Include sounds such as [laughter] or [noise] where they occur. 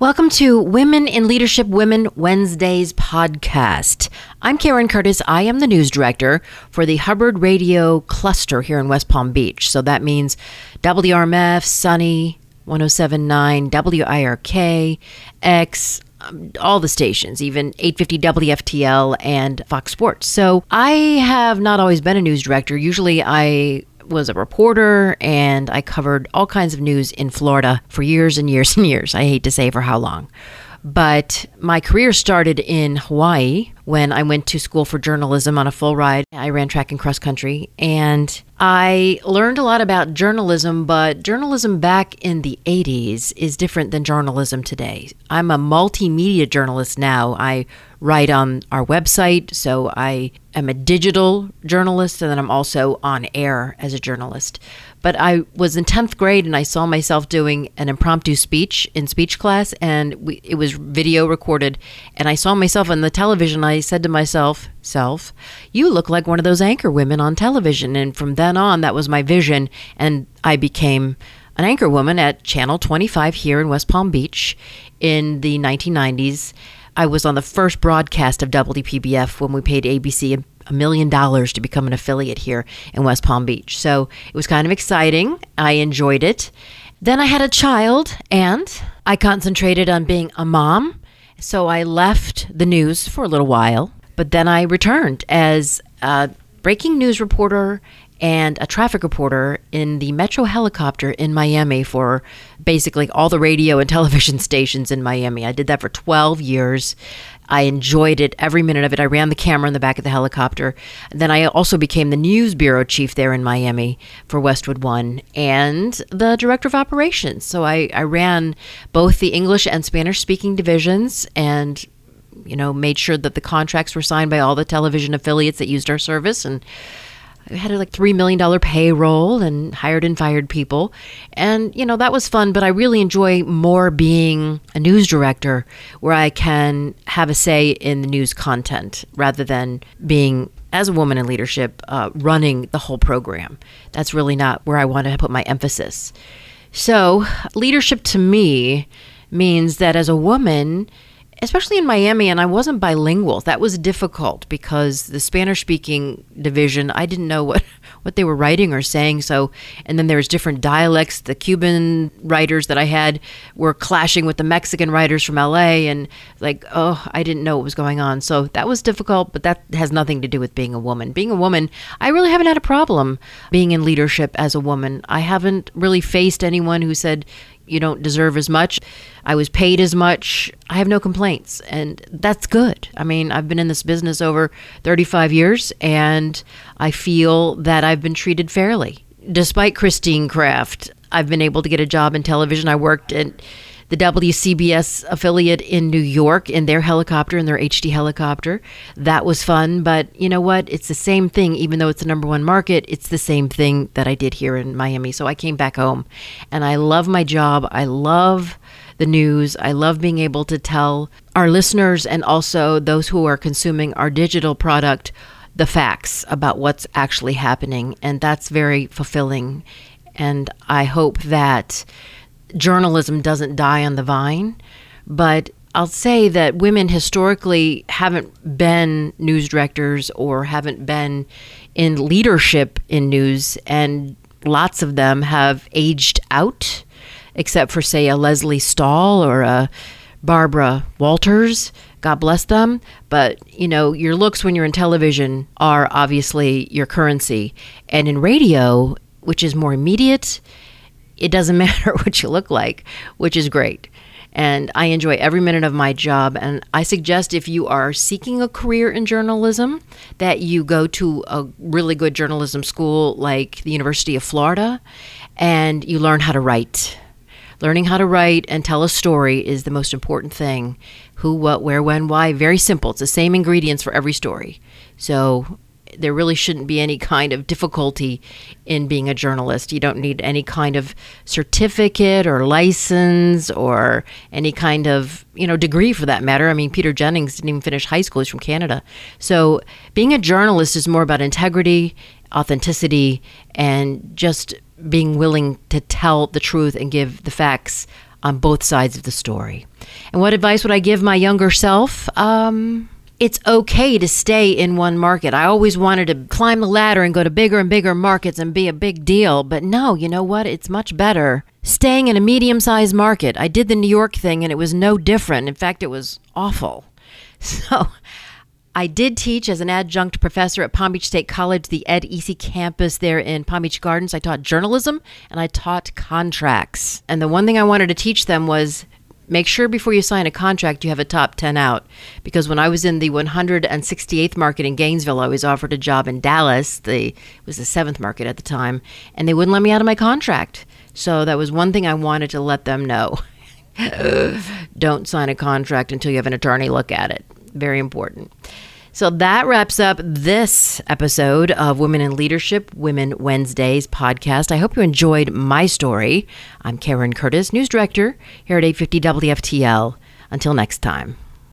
Welcome to Women in Leadership Women Wednesdays podcast. I'm Karen Curtis. I am the news director for the Hubbard Radio Cluster here in West Palm Beach. So that means WRMF, Sunny, 1079, WIRK, X, um, all the stations, even 850 WFTL and Fox Sports. So I have not always been a news director. Usually I was a reporter and I covered all kinds of news in Florida for years and years and years. I hate to say for how long. But my career started in Hawaii when I went to school for journalism on a full ride. I ran track and cross country and I learned a lot about journalism, but journalism back in the 80s is different than journalism today. I'm a multimedia journalist now. I write on our website, so I am a digital journalist and then I'm also on air as a journalist. But I was in 10th grade and I saw myself doing an impromptu speech in speech class and we, it was video recorded and I saw myself on the television. I said to myself, self, you look like one of those anchor women on television. And from then on, that was my vision. And I became an anchor woman at Channel 25 here in West Palm Beach in the 1990s. I was on the first broadcast of WPBF when we paid ABC a million dollars to become an affiliate here in West Palm Beach. So it was kind of exciting. I enjoyed it. Then I had a child and I concentrated on being a mom. So I left the news for a little while, but then I returned as a breaking news reporter and a traffic reporter in the Metro helicopter in Miami for basically all the radio and [laughs] television stations in Miami. I did that for 12 years. I enjoyed it every minute of it. I ran the camera in the back of the helicopter. Then I also became the news bureau chief there in Miami for Westwood One and the director of operations. So I, I ran both the English and Spanish speaking divisions and you know made sure that the contracts were signed by all the television affiliates that used our service and Had a like $3 million payroll and hired and fired people. And, you know, that was fun, but I really enjoy more being a news director where I can have a say in the news content rather than being, as a woman in leadership, uh, running the whole program. That's really not where I want to put my emphasis. So, leadership to me means that as a woman, especially in Miami, and I wasn't bilingual. That was difficult because the Spanish speaking division, I didn't know what, [laughs] what they were writing or saying. So, and then there was different dialects. The Cuban writers that I had were clashing with the Mexican writers from LA, and like, oh, I didn't know what was going on. So that was difficult, but that has nothing to do with being a woman. Being a woman, I really haven't had a problem being in leadership as a woman. I haven't really faced anyone who said, you don't deserve as much. I was paid as much. I have no complaints, and that's good. I mean, I've been in this business over 35 years, and I feel that I've been treated fairly. Despite Christine Craft, I've been able to get a job in television. I worked at the WCBS affiliate in New York in their helicopter, in their HD helicopter. That was fun, but you know what? It's the same thing, even though it's the number one market, it's the same thing that I did here in Miami. So I came back home and I love my job. I love the news. I love being able to tell our listeners and also those who are consuming our digital product the facts about what's actually happening. And that's very fulfilling. And I hope that journalism doesn't die on the vine, but I'll say that women historically haven't been news directors or haven't been in leadership in news, and lots of them have aged out, except for, say, a Lesley Stahl or a Barbara Walters. God bless them. But, you know, your looks when you're in television are obviously your currency. And in radio, which is more immediate it doesn't [laughs] matter what you look like, which is great. And I enjoy every minute of my job. And I suggest if you are seeking a career in journalism, that you go to a really good journalism school like the University of Florida and you learn how to write. Learning how to write and tell a story is the most important thing. Who, what, where, when, why. Very simple. It's the same ingredients for every story. So there really shouldn't be any kind of difficulty in being a journalist. You don't need any kind of certificate or license or any kind of, you know, degree for that matter. I mean, Peter Jennings didn't even finish high school. He's from Canada. So being a journalist is more about integrity, authenticity, and just being willing to tell the truth and give the facts on both sides of the story. And what advice would I give my younger self? Um, it's okay to stay in one market. I always wanted to climb the ladder and go to bigger and bigger markets and be a big deal. But no, you know what? It's much better staying in a medium sized market. I did the New York thing and it was no different. In fact, it was awful. [laughs] So I did teach as an adjunct professor at Palm Beach State College, the Ed Eissey campus there in Palm Beach Gardens. I taught journalism and I taught contracts. And the one thing I wanted to teach them was make sure before you sign a contract you have a top 10 out. Because when i was in the 168th market in gainesville i was offered a job in dallas. The it was the seventh market at the time and they wouldn't let me out of my contract. So that was one thing i wanted to let them know. [laughs] Don't sign a contract until you have an attorney look at it. Very important so that wraps up this episode of Women in Leadership, Women Wednesdays podcast. I hope you enjoyed my story. I'm Karen Curtis, news director here at 850 WFTL. Until next time.